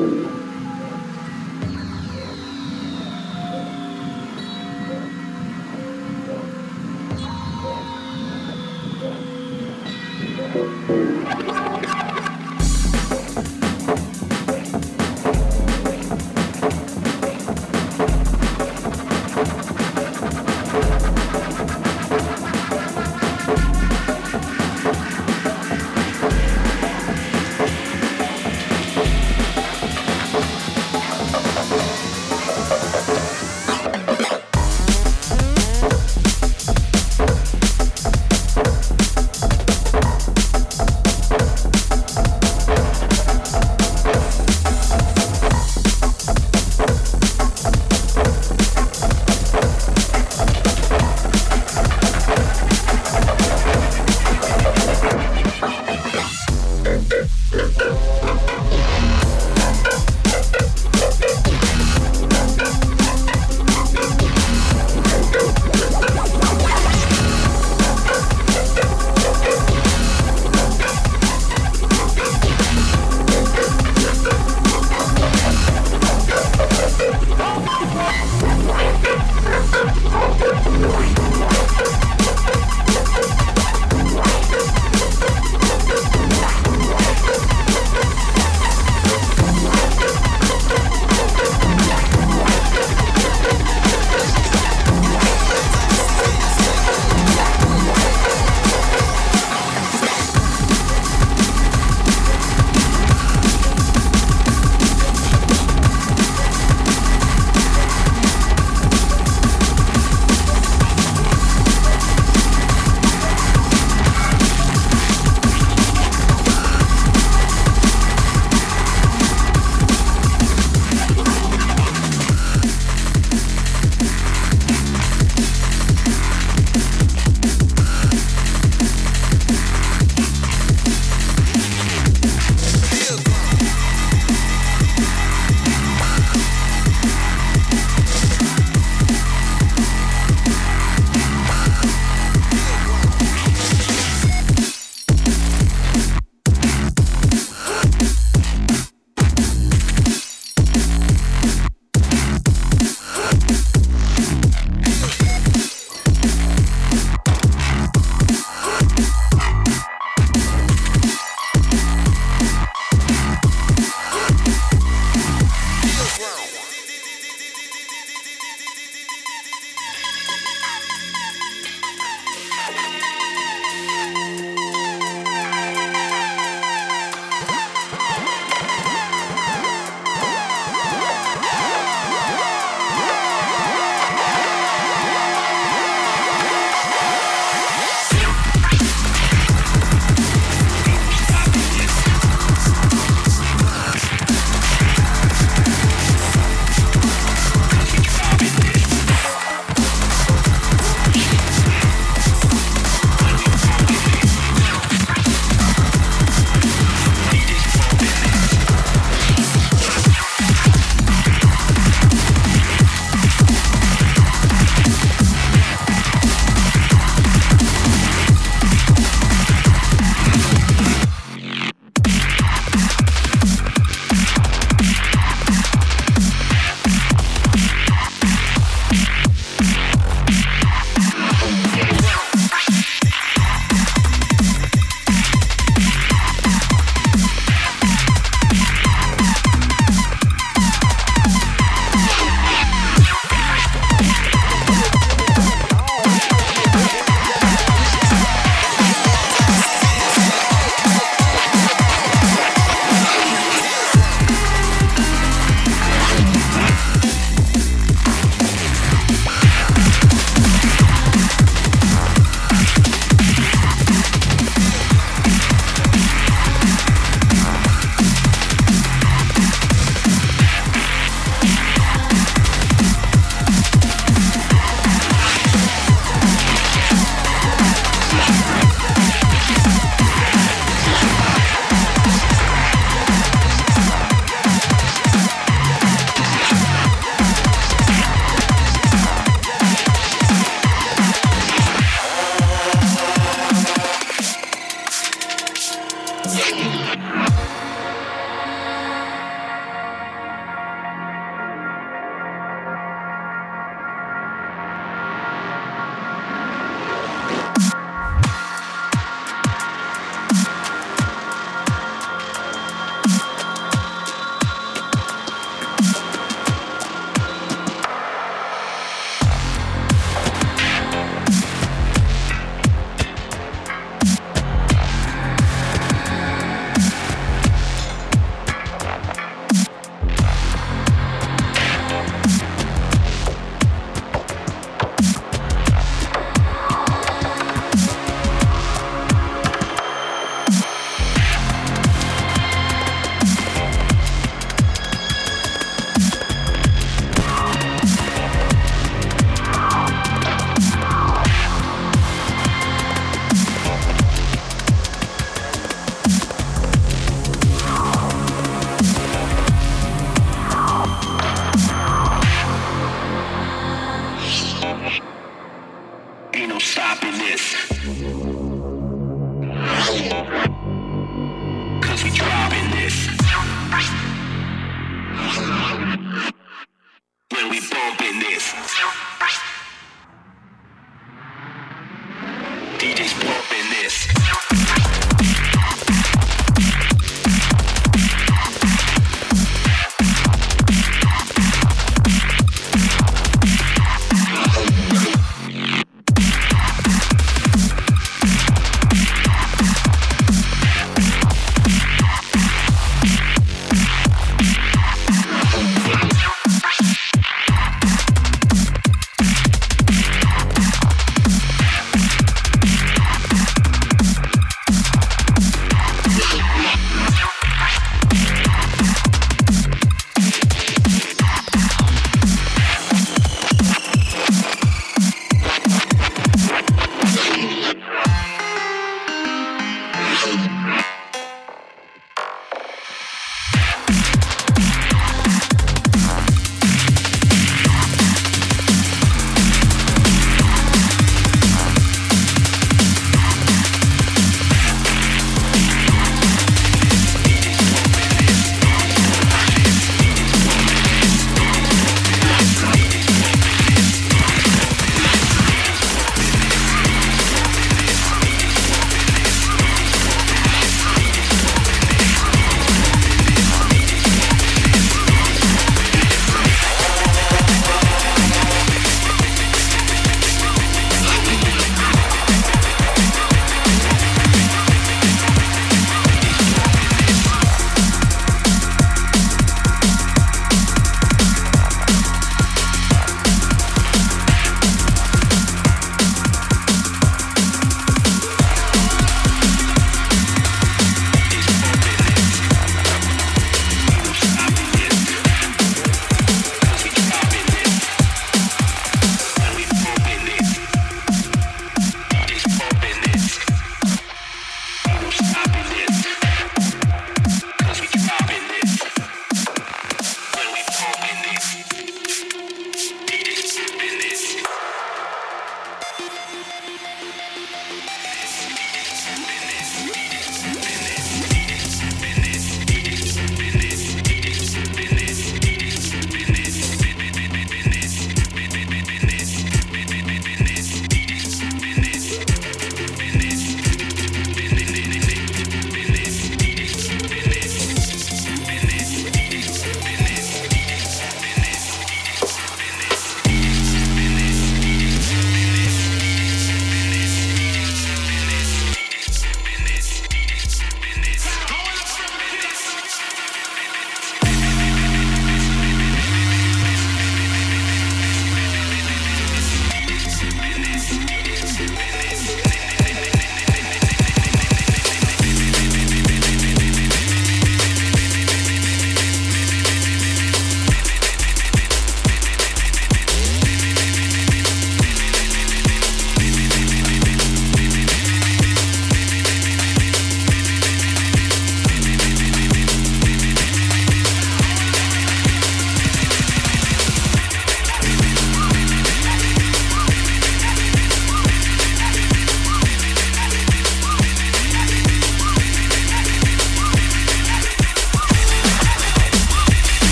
Amen.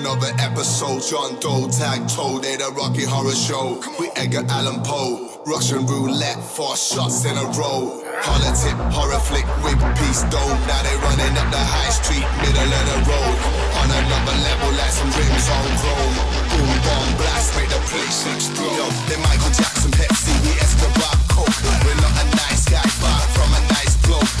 Another episode, John Doe tag toe, they the Rocky Horror Show. We Edgar Allan Poe. Russian roulette, four shots in a row. Politic, horror flick, wig piece dome. Now they running up the high street, middle of the road. On another level, like some rims on chrome. Boom, bomb, blast, make the place explode. Yo, they Michael Jackson, Pepsi, we Escobar, Coke. We're not a nice guy, far from a nice bloke.